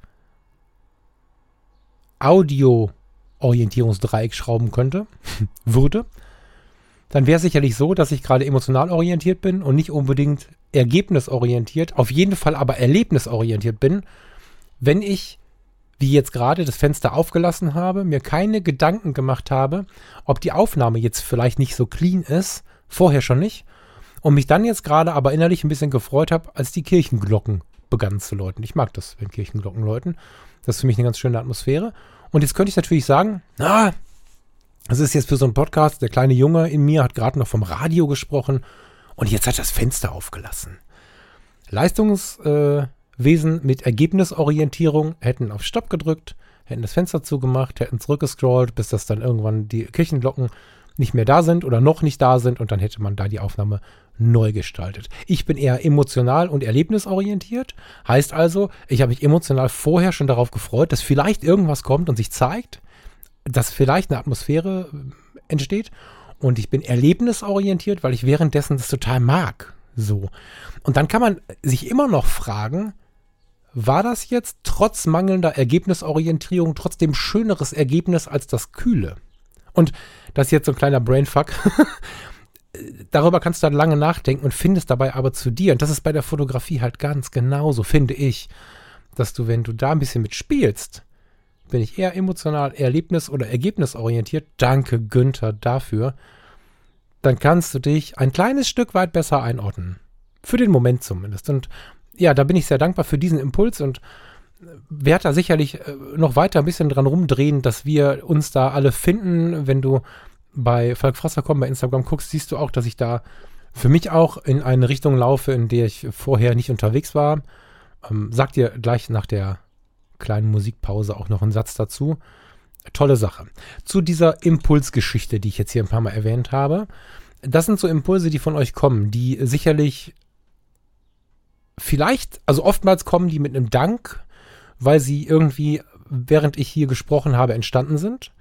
Audio-Orientierungsdreieck schrauben könnte, würde, dann wäre es sicherlich so, dass ich gerade emotional orientiert bin und nicht unbedingt ergebnisorientiert, auf jeden Fall aber erlebnisorientiert bin, wenn ich, wie jetzt gerade, das Fenster aufgelassen habe, mir keine Gedanken gemacht habe, ob die Aufnahme jetzt vielleicht nicht so clean ist, vorher schon nicht, und mich dann jetzt gerade aber innerlich ein bisschen gefreut habe, als die Kirchenglocken begannen zu läuten. Ich mag das, wenn Kirchenglocken läuten. Das ist für mich eine ganz schöne Atmosphäre. Und jetzt könnte ich natürlich sagen, na, das ist jetzt für so einen Podcast, der kleine Junge in mir hat gerade noch vom Radio gesprochen und jetzt hat das Fenster aufgelassen. Leistungswesen äh, mit Ergebnisorientierung hätten auf Stopp gedrückt, hätten das Fenster zugemacht, hätten zurückgescrollt, bis das dann irgendwann die Kirchenglocken nicht mehr da sind oder noch nicht da sind und dann hätte man da die Aufnahme neu gestaltet. Ich bin eher emotional und erlebnisorientiert. Heißt also, ich habe mich emotional vorher schon darauf gefreut, dass vielleicht irgendwas kommt und sich zeigt, dass vielleicht eine Atmosphäre äh, entsteht. Und ich bin erlebnisorientiert, weil ich währenddessen das total mag. So. Und dann kann man sich immer noch fragen, war das jetzt trotz mangelnder Ergebnisorientierung trotzdem schöneres Ergebnis als das Kühle? Und das ist jetzt so ein kleiner Brainfuck. Darüber kannst du dann lange nachdenken und findest dabei aber zu dir. Und das ist bei der Fotografie halt ganz genauso, finde ich. Dass du, wenn du da ein bisschen mitspielst, bin ich eher emotional, erlebnis- oder ergebnisorientiert. Danke, Günther, dafür. Dann kannst du dich ein kleines Stück weit besser einordnen. Für den Moment zumindest. Und ja, da bin ich sehr dankbar für diesen Impuls und werde da sicherlich äh, noch weiter ein bisschen dran rumdrehen, dass wir uns da alle finden. Wenn du bei Falk Frasserkommen bei Instagram guckst, siehst du auch, dass ich da für mich auch in eine Richtung laufe, in der ich vorher nicht unterwegs war. Ähm, sag dir gleich nach der kleinen Musikpause auch noch einen Satz dazu. Tolle Sache. Zu dieser Impulsgeschichte, die ich jetzt hier ein paar Mal erwähnt habe. Das sind so Impulse, die von euch kommen, die sicherlich vielleicht, also oftmals kommen die mit einem Dank, weil sie irgendwie während ich hier gesprochen habe, entstanden sind.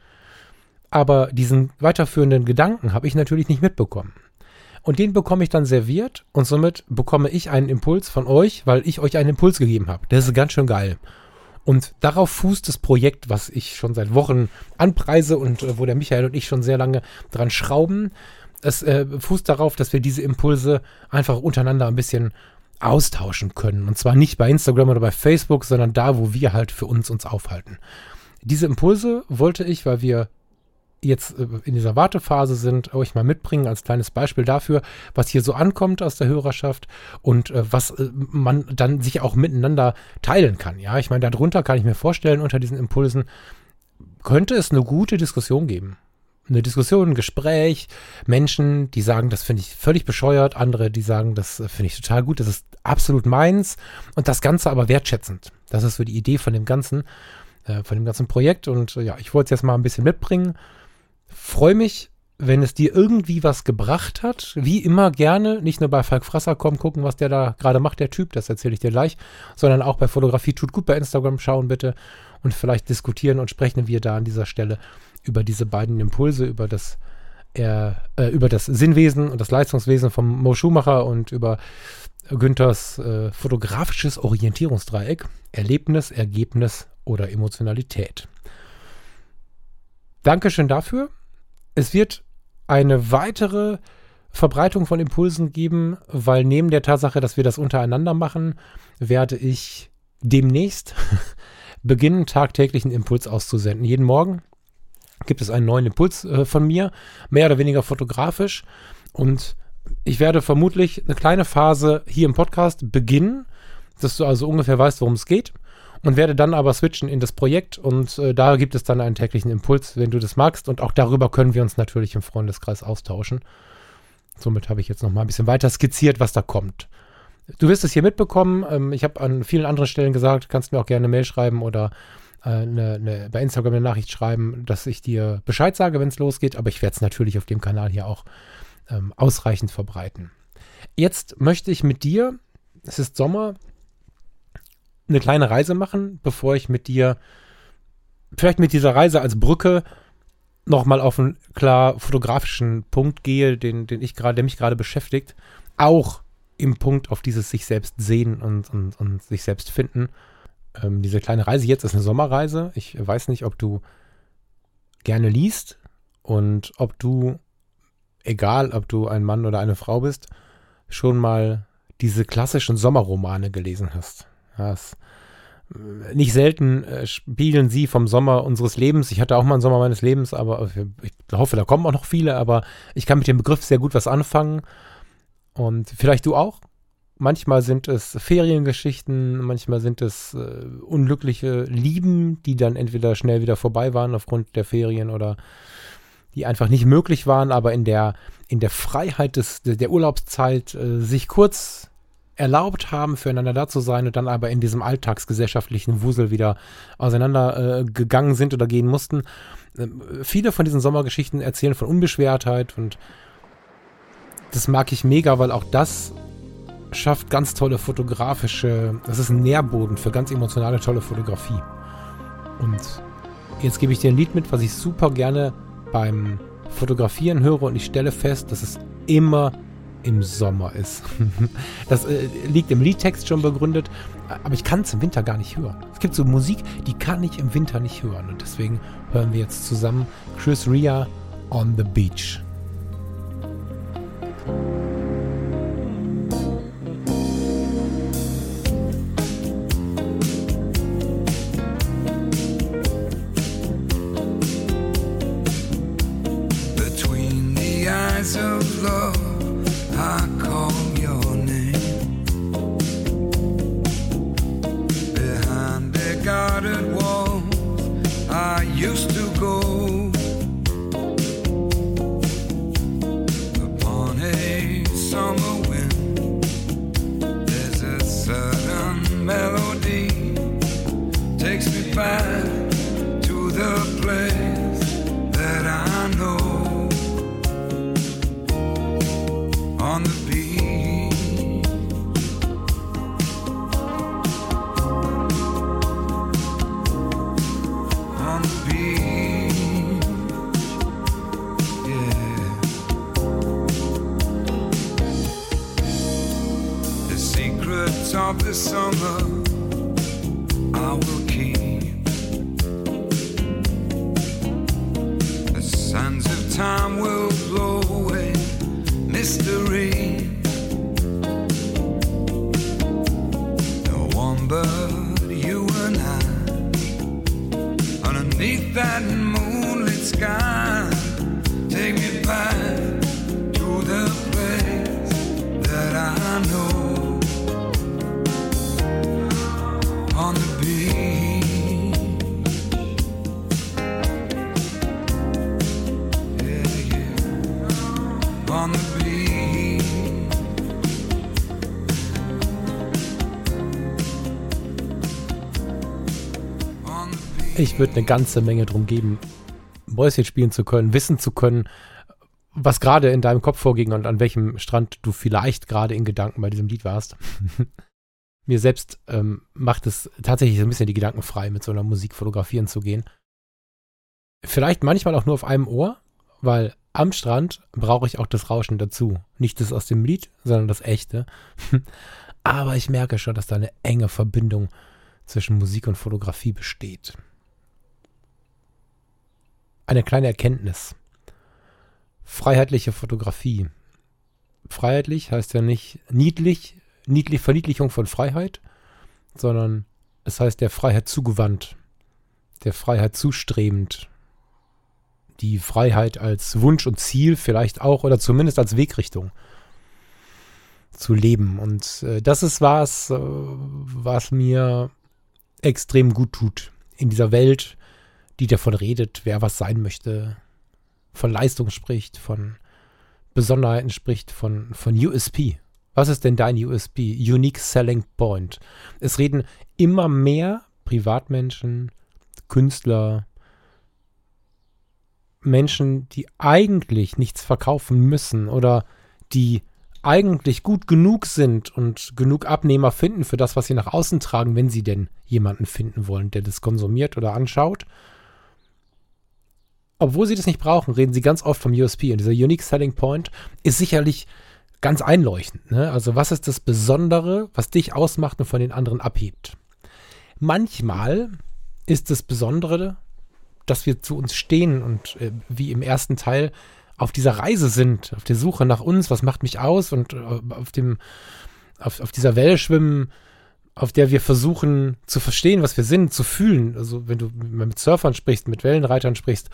Aber diesen weiterführenden Gedanken habe ich natürlich nicht mitbekommen. Und den bekomme ich dann serviert und somit bekomme ich einen Impuls von euch, weil ich euch einen Impuls gegeben habe. Das ist ganz schön geil. Und darauf fußt das Projekt, was ich schon seit Wochen anpreise und äh, wo der Michael und ich schon sehr lange dran schrauben. Es äh, fußt darauf, dass wir diese Impulse einfach untereinander ein bisschen austauschen können. Und zwar nicht bei Instagram oder bei Facebook, sondern da, wo wir halt für uns uns aufhalten. Diese Impulse wollte ich, weil wir jetzt äh, in dieser Wartephase sind, euch mal mitbringen als kleines Beispiel dafür, was hier so ankommt aus der Hörerschaft und äh, was äh, man dann sich auch miteinander teilen kann. Ja, ich meine, darunter kann ich mir vorstellen, unter diesen Impulsen könnte es eine gute Diskussion geben. Eine Diskussion, ein Gespräch, Menschen, die sagen, das finde ich völlig bescheuert, andere, die sagen, das finde ich total gut, das ist absolut meins und das Ganze aber wertschätzend. Das ist so die Idee von dem Ganzen, äh, von dem ganzen Projekt und ja, ich wollte es jetzt mal ein bisschen mitbringen freue mich, wenn es dir irgendwie was gebracht hat. Wie immer gerne, nicht nur bei Falk Frasser kommen, gucken, was der da gerade macht, der Typ, das erzähle ich dir gleich, sondern auch bei Fotografie tut gut bei Instagram schauen bitte und vielleicht diskutieren und sprechen wir da an dieser Stelle über diese beiden Impulse, über das äh, über das Sinnwesen und das Leistungswesen von Mo Schumacher und über Günthers äh, fotografisches Orientierungsdreieck, Erlebnis, Ergebnis oder Emotionalität. Dankeschön dafür. Es wird eine weitere Verbreitung von Impulsen geben, weil neben der Tatsache, dass wir das untereinander machen, werde ich demnächst beginnen, tagtäglichen Impuls auszusenden. Jeden Morgen gibt es einen neuen Impuls äh, von mir, mehr oder weniger fotografisch. Und ich werde vermutlich eine kleine Phase hier im Podcast beginnen, dass du also ungefähr weißt, worum es geht und werde dann aber switchen in das Projekt und äh, da gibt es dann einen täglichen Impuls, wenn du das magst und auch darüber können wir uns natürlich im Freundeskreis austauschen. Somit habe ich jetzt noch mal ein bisschen weiter skizziert, was da kommt. Du wirst es hier mitbekommen. Ähm, ich habe an vielen anderen Stellen gesagt, kannst mir auch gerne eine Mail schreiben oder äh, eine, eine, bei Instagram eine Nachricht schreiben, dass ich dir Bescheid sage, wenn es losgeht. Aber ich werde es natürlich auf dem Kanal hier auch ähm, ausreichend verbreiten. Jetzt möchte ich mit dir, es ist Sommer, eine kleine Reise machen, bevor ich mit dir, vielleicht mit dieser Reise als Brücke nochmal auf einen klar fotografischen Punkt gehe, den, den ich gerade, der mich gerade beschäftigt, auch im Punkt auf dieses sich selbst sehen und, und, und sich selbst finden. Ähm, diese kleine Reise jetzt ist eine Sommerreise. Ich weiß nicht, ob du gerne liest und ob du, egal ob du ein Mann oder eine Frau bist, schon mal diese klassischen Sommerromane gelesen hast. Ja, es, nicht selten äh, spielen sie vom Sommer unseres Lebens. Ich hatte auch mal einen Sommer meines Lebens, aber ich hoffe, da kommen auch noch viele, aber ich kann mit dem Begriff sehr gut was anfangen. Und vielleicht du auch. Manchmal sind es Feriengeschichten, manchmal sind es äh, unglückliche Lieben, die dann entweder schnell wieder vorbei waren aufgrund der Ferien oder die einfach nicht möglich waren, aber in der, in der Freiheit des, der Urlaubszeit äh, sich kurz erlaubt haben, füreinander da zu sein und dann aber in diesem alltagsgesellschaftlichen Wusel wieder auseinandergegangen äh, sind oder gehen mussten. Äh, viele von diesen Sommergeschichten erzählen von Unbeschwertheit und das mag ich mega, weil auch das schafft ganz tolle fotografische, das ist ein Nährboden für ganz emotionale, tolle Fotografie. Und jetzt gebe ich dir ein Lied mit, was ich super gerne beim Fotografieren höre und ich stelle fest, dass es immer im Sommer ist. Das äh, liegt im Liedtext schon begründet, aber ich kann es im Winter gar nicht hören. Es gibt so Musik, die kann ich im Winter nicht hören und deswegen hören wir jetzt zusammen Chris Ria on the Beach. Ich würde eine ganze Menge drum geben, Mäuschen spielen zu können, wissen zu können, was gerade in deinem Kopf vorging und an welchem Strand du vielleicht gerade in Gedanken bei diesem Lied warst. Mir selbst ähm, macht es tatsächlich so ein bisschen die Gedanken frei, mit so einer Musik fotografieren zu gehen. Vielleicht manchmal auch nur auf einem Ohr, weil am Strand brauche ich auch das Rauschen dazu. Nicht das aus dem Lied, sondern das echte. Aber ich merke schon, dass da eine enge Verbindung zwischen Musik und Fotografie besteht. Eine kleine Erkenntnis. Freiheitliche Fotografie. Freiheitlich heißt ja nicht niedlich, niedlich Verniedlichung von Freiheit, sondern es heißt der Freiheit zugewandt, der Freiheit zustrebend, die Freiheit als Wunsch und Ziel vielleicht auch oder zumindest als Wegrichtung zu leben. Und äh, das ist was, äh, was mir extrem gut tut in dieser Welt, die davon redet, wer was sein möchte, von Leistung spricht, von Besonderheiten spricht, von, von USP. Was ist denn dein USP? Unique Selling Point. Es reden immer mehr Privatmenschen, Künstler, Menschen, die eigentlich nichts verkaufen müssen oder die eigentlich gut genug sind und genug Abnehmer finden für das, was sie nach außen tragen, wenn sie denn jemanden finden wollen, der das konsumiert oder anschaut. Obwohl sie das nicht brauchen, reden sie ganz oft vom USP. Und dieser Unique Selling Point ist sicherlich ganz einleuchtend. Ne? Also was ist das Besondere, was dich ausmacht und von den anderen abhebt? Manchmal ist das Besondere, dass wir zu uns stehen und äh, wie im ersten Teil auf dieser Reise sind, auf der Suche nach uns, was macht mich aus und äh, auf dem, auf, auf dieser Welle schwimmen, auf der wir versuchen zu verstehen, was wir sind, zu fühlen. Also wenn du mit Surfern sprichst, mit Wellenreitern sprichst,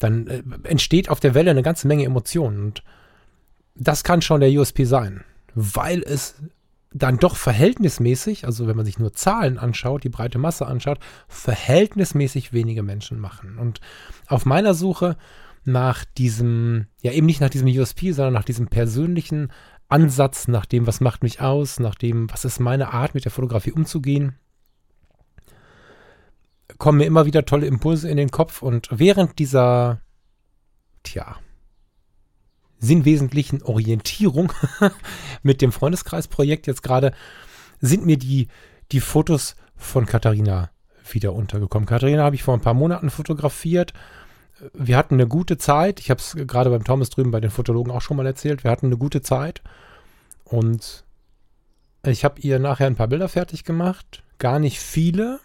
dann äh, entsteht auf der Welle eine ganze Menge Emotionen. Und das kann schon der USP sein, weil es dann doch verhältnismäßig, also wenn man sich nur Zahlen anschaut, die breite Masse anschaut, verhältnismäßig wenige Menschen machen. Und auf meiner Suche nach diesem, ja eben nicht nach diesem USP, sondern nach diesem persönlichen Ansatz, nach dem, was macht mich aus, nach dem, was ist meine Art, mit der Fotografie umzugehen, kommen mir immer wieder tolle Impulse in den Kopf und während dieser, tja, sinnwesentlichen Orientierung mit dem Freundeskreisprojekt jetzt gerade sind mir die, die Fotos von Katharina wieder untergekommen. Katharina habe ich vor ein paar Monaten fotografiert. Wir hatten eine gute Zeit. Ich habe es gerade beim Thomas drüben bei den Fotologen auch schon mal erzählt. Wir hatten eine gute Zeit und ich habe ihr nachher ein paar Bilder fertig gemacht. Gar nicht viele.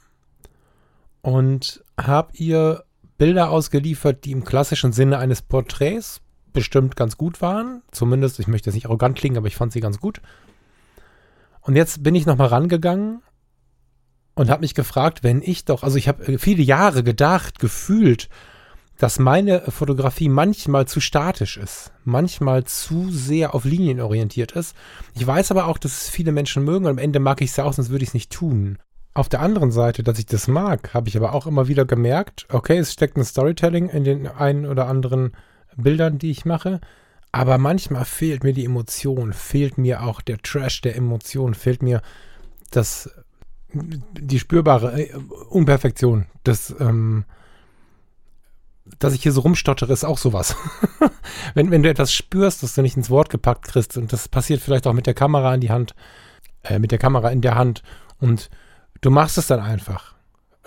Und habe ihr Bilder ausgeliefert, die im klassischen Sinne eines Porträts bestimmt ganz gut waren. Zumindest, ich möchte jetzt nicht arrogant klingen, aber ich fand sie ganz gut. Und jetzt bin ich nochmal rangegangen und habe mich gefragt, wenn ich doch, also ich habe viele Jahre gedacht, gefühlt, dass meine Fotografie manchmal zu statisch ist, manchmal zu sehr auf Linien orientiert ist. Ich weiß aber auch, dass es viele Menschen mögen und am Ende mag ich es ja auch, sonst würde ich es nicht tun. Auf der anderen Seite, dass ich das mag, habe ich aber auch immer wieder gemerkt, okay, es steckt ein Storytelling in den einen oder anderen Bildern, die ich mache. Aber manchmal fehlt mir die Emotion, fehlt mir auch der Trash der Emotion, fehlt mir das, die spürbare äh, Unperfektion. Das, ähm, dass ich hier so rumstottere, ist auch sowas. wenn, wenn du etwas spürst, das du nicht ins Wort gepackt kriegst, und das passiert vielleicht auch mit der Kamera in die Hand, äh, mit der Kamera in der Hand, und du machst es dann einfach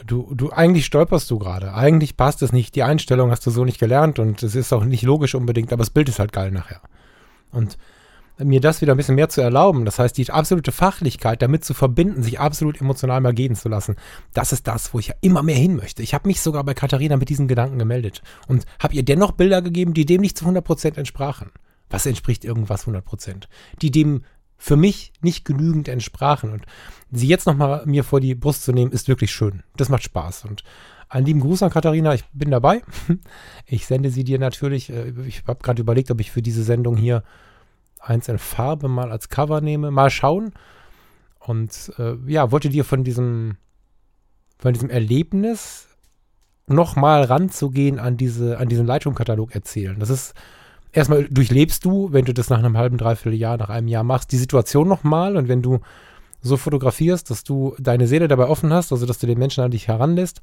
du, du, eigentlich stolperst du gerade. Eigentlich passt es nicht. Die Einstellung hast du so nicht gelernt und es ist auch nicht logisch unbedingt, aber das Bild ist halt geil nachher. Und mir das wieder ein bisschen mehr zu erlauben. Das heißt, die absolute Fachlichkeit damit zu verbinden, sich absolut emotional mal gehen zu lassen, das ist das, wo ich ja immer mehr hin möchte. Ich habe mich sogar bei Katharina mit diesen Gedanken gemeldet und habe ihr dennoch Bilder gegeben, die dem nicht zu 100% entsprachen. Was entspricht irgendwas 100%? Die dem für mich nicht genügend entsprachen. Und sie jetzt nochmal mir vor die Brust zu nehmen, ist wirklich schön. Das macht Spaß. Und einen lieben Gruß an Katharina, ich bin dabei. Ich sende sie dir natürlich. Äh, ich habe gerade überlegt, ob ich für diese Sendung hier eins in Farbe mal als Cover nehme. Mal schauen. Und äh, ja, wollte dir von diesem, von diesem Erlebnis nochmal ranzugehen an, diese, an diesen Lightroom-Katalog erzählen. Das ist erstmal durchlebst du, wenn du das nach einem halben, dreiviertel Jahr, nach einem Jahr machst, die Situation nochmal und wenn du so fotografierst, dass du deine Seele dabei offen hast, also dass du den Menschen an dich heranlässt,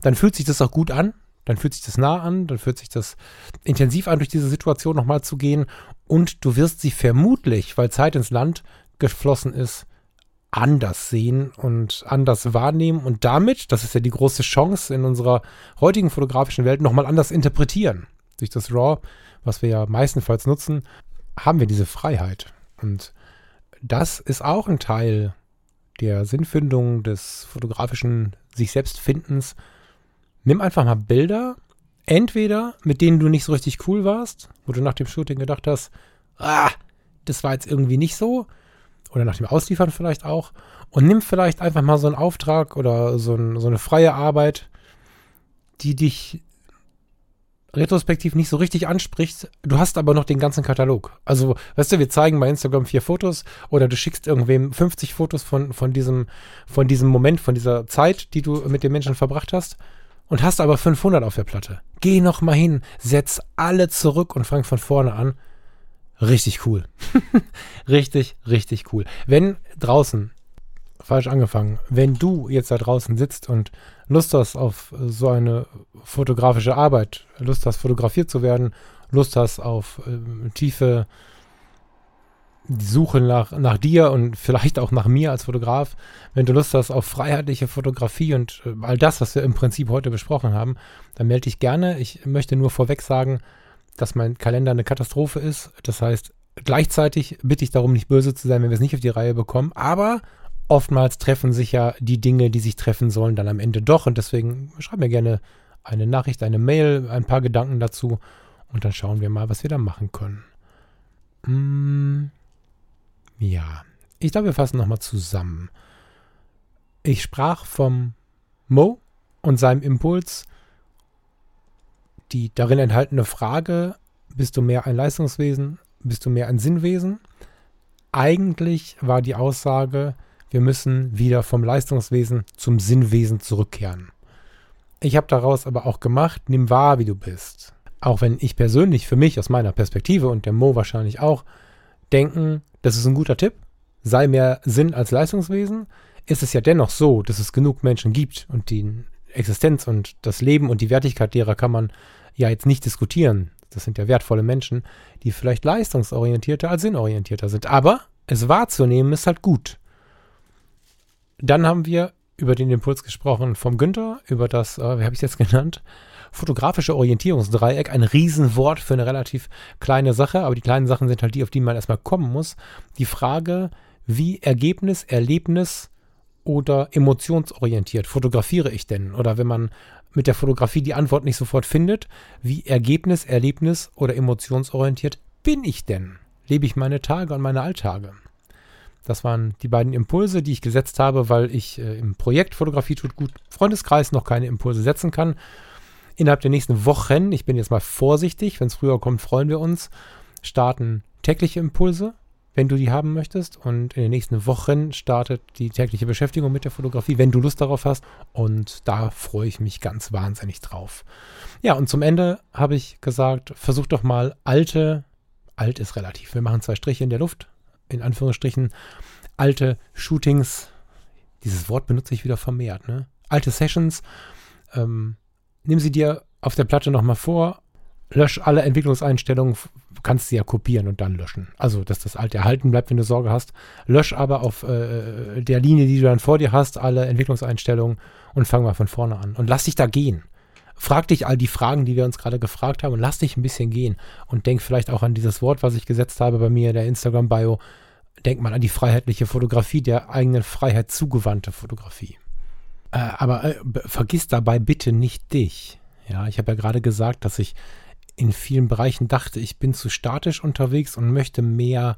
dann fühlt sich das auch gut an, dann fühlt sich das nah an, dann fühlt sich das intensiv an, durch diese Situation nochmal zu gehen und du wirst sie vermutlich, weil Zeit ins Land geflossen ist, anders sehen und anders wahrnehmen und damit, das ist ja die große Chance in unserer heutigen fotografischen Welt, nochmal anders interpretieren. Durch das RAW was wir ja meistenfalls nutzen, haben wir diese Freiheit. Und das ist auch ein Teil der Sinnfindung des fotografischen sich selbst Findens. Nimm einfach mal Bilder, entweder mit denen du nicht so richtig cool warst, wo du nach dem Shooting gedacht hast, ah, das war jetzt irgendwie nicht so, oder nach dem Ausliefern vielleicht auch, und nimm vielleicht einfach mal so einen Auftrag oder so, ein, so eine freie Arbeit, die dich retrospektiv nicht so richtig anspricht. Du hast aber noch den ganzen Katalog. Also, weißt du, wir zeigen bei Instagram vier Fotos oder du schickst irgendwem 50 Fotos von, von, diesem, von diesem Moment, von dieser Zeit, die du mit den Menschen verbracht hast und hast aber 500 auf der Platte. Geh noch mal hin, setz alle zurück und fang von vorne an. Richtig cool. richtig, richtig cool. Wenn draußen falsch angefangen. Wenn du jetzt da draußen sitzt und Lust hast auf so eine fotografische Arbeit, Lust hast, fotografiert zu werden, Lust hast auf äh, tiefe Suche nach, nach dir und vielleicht auch nach mir als Fotograf, wenn du Lust hast auf freiheitliche Fotografie und äh, all das, was wir im Prinzip heute besprochen haben, dann melde dich gerne. Ich möchte nur vorweg sagen, dass mein Kalender eine Katastrophe ist. Das heißt, gleichzeitig bitte ich darum, nicht böse zu sein, wenn wir es nicht auf die Reihe bekommen. Aber oftmals treffen sich ja die Dinge, die sich treffen sollen, dann am Ende doch. Und deswegen schreib mir gerne eine Nachricht, eine Mail, ein paar Gedanken dazu. Und dann schauen wir mal, was wir da machen können. Mm, ja, ich glaube, wir fassen nochmal zusammen. Ich sprach vom Mo und seinem Impuls. Die darin enthaltene Frage, bist du mehr ein Leistungswesen, bist du mehr ein Sinnwesen? Eigentlich war die Aussage, wir müssen wieder vom Leistungswesen zum Sinnwesen zurückkehren. Ich habe daraus aber auch gemacht, nimm wahr, wie du bist. Auch wenn ich persönlich für mich aus meiner Perspektive und der Mo wahrscheinlich auch denken, das ist ein guter Tipp, sei mehr Sinn als Leistungswesen, ist es ja dennoch so, dass es genug Menschen gibt und die Existenz und das Leben und die Wertigkeit derer kann man ja jetzt nicht diskutieren. Das sind ja wertvolle Menschen, die vielleicht leistungsorientierter als sinnorientierter sind. Aber es wahrzunehmen ist halt gut. Dann haben wir über den Impuls gesprochen vom Günther, über das, äh, wie habe ich es jetzt genannt? Fotografische Orientierungsdreieck, ein Riesenwort für eine relativ kleine Sache, aber die kleinen Sachen sind halt die, auf die man erstmal kommen muss. Die Frage, wie Ergebnis, Erlebnis oder emotionsorientiert fotografiere ich denn? Oder wenn man mit der Fotografie die Antwort nicht sofort findet, wie Ergebnis, Erlebnis oder emotionsorientiert bin ich denn? Lebe ich meine Tage und meine Alltage? Das waren die beiden Impulse, die ich gesetzt habe, weil ich äh, im Projekt Fotografie tut gut Freundeskreis noch keine Impulse setzen kann. Innerhalb der nächsten Wochen, ich bin jetzt mal vorsichtig, wenn es früher kommt, freuen wir uns, starten tägliche Impulse, wenn du die haben möchtest. Und in den nächsten Wochen startet die tägliche Beschäftigung mit der Fotografie, wenn du Lust darauf hast. Und da freue ich mich ganz wahnsinnig drauf. Ja, und zum Ende habe ich gesagt, versuch doch mal alte, alt ist relativ, wir machen zwei Striche in der Luft, in Anführungsstrichen alte Shootings, dieses Wort benutze ich wieder vermehrt, ne? Alte Sessions, ähm, nimm sie dir auf der Platte nochmal vor, lösch alle Entwicklungseinstellungen, kannst sie ja kopieren und dann löschen. Also, dass das alte erhalten bleibt, wenn du Sorge hast. Lösch aber auf äh, der Linie, die du dann vor dir hast, alle Entwicklungseinstellungen und fang mal von vorne an. Und lass dich da gehen. Frag dich all die Fragen, die wir uns gerade gefragt haben und lass dich ein bisschen gehen und denk vielleicht auch an dieses Wort, was ich gesetzt habe bei mir in der Instagram-Bio. Denk mal an die freiheitliche Fotografie, der eigenen Freiheit zugewandte Fotografie. Äh, aber äh, vergiss dabei bitte nicht dich. Ja, ich habe ja gerade gesagt, dass ich in vielen Bereichen dachte, ich bin zu statisch unterwegs und möchte mehr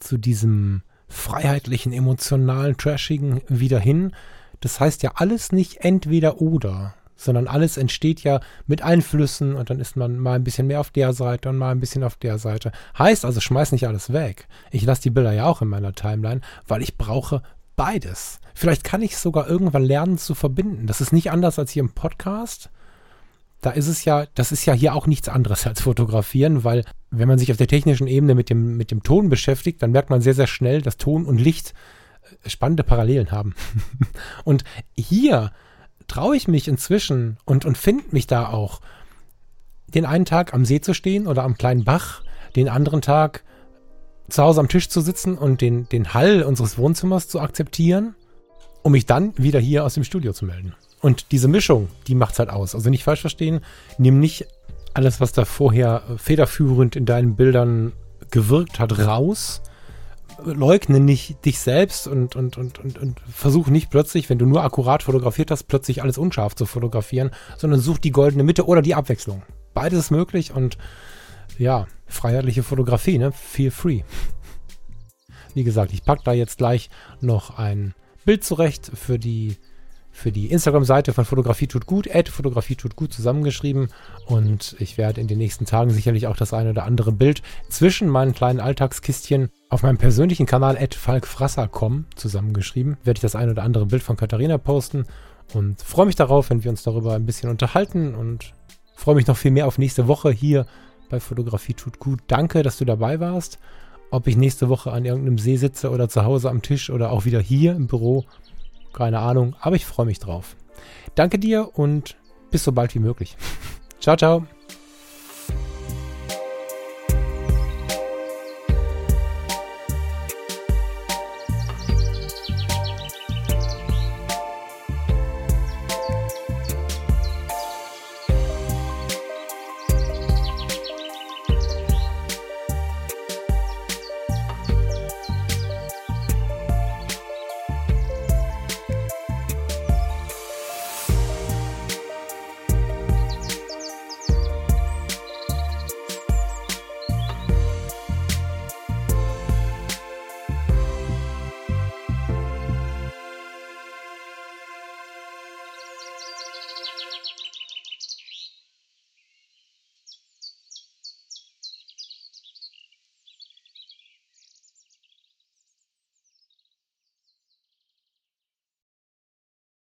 zu diesem freiheitlichen, emotionalen, trashigen wieder hin. Das heißt ja alles nicht entweder oder, sondern alles entsteht ja mit Einflüssen und dann ist man mal ein bisschen mehr auf der Seite und mal ein bisschen auf der Seite. Heißt also, schmeiß nicht alles weg. Ich lasse die Bilder ja auch in meiner Timeline, weil ich brauche beides. Vielleicht kann ich sogar irgendwann lernen zu verbinden. Das ist nicht anders als hier im Podcast da ist es ja, das ist ja hier auch nichts anderes als fotografieren, weil wenn man sich auf der technischen Ebene mit dem, mit dem Ton beschäftigt, dann merkt man sehr, sehr schnell, dass Ton und Licht äh, spannende Parallelen haben. und hier traue ich mich inzwischen und, und finde mich da auch, den einen Tag am See zu stehen oder am kleinen Bach, den anderen Tag zu Hause am Tisch zu sitzen und den, den Hall unseres Wohnzimmers zu akzeptieren, um mich dann wieder hier aus dem Studio zu melden. Und diese Mischung, die macht's halt aus. Also nicht falsch verstehen, nimm nicht alles, was da vorher federführend in deinen Bildern gewirkt hat, raus. Leugne nicht dich selbst und, und, und, und, und versuch nicht plötzlich, wenn du nur akkurat fotografiert hast, plötzlich alles unscharf zu fotografieren, sondern such die goldene Mitte oder die Abwechslung. Beides ist möglich und ja, freiheitliche Fotografie, ne? Feel free. Wie gesagt, ich packe da jetzt gleich noch ein Bild zurecht für die für die Instagram-Seite von Fotografie tut gut, Ad Fotografie tut gut zusammengeschrieben. Und ich werde in den nächsten Tagen sicherlich auch das eine oder andere Bild zwischen meinen kleinen Alltagskistchen auf meinem persönlichen Kanal Ad falkfrasser.com zusammengeschrieben. Werde ich das eine oder andere Bild von Katharina posten und freue mich darauf, wenn wir uns darüber ein bisschen unterhalten und freue mich noch viel mehr auf nächste Woche hier bei Fotografie tut gut. Danke, dass du dabei warst. Ob ich nächste Woche an irgendeinem See sitze oder zu Hause am Tisch oder auch wieder hier im Büro, keine Ahnung, aber ich freue mich drauf. Danke dir und bis so bald wie möglich. ciao, ciao.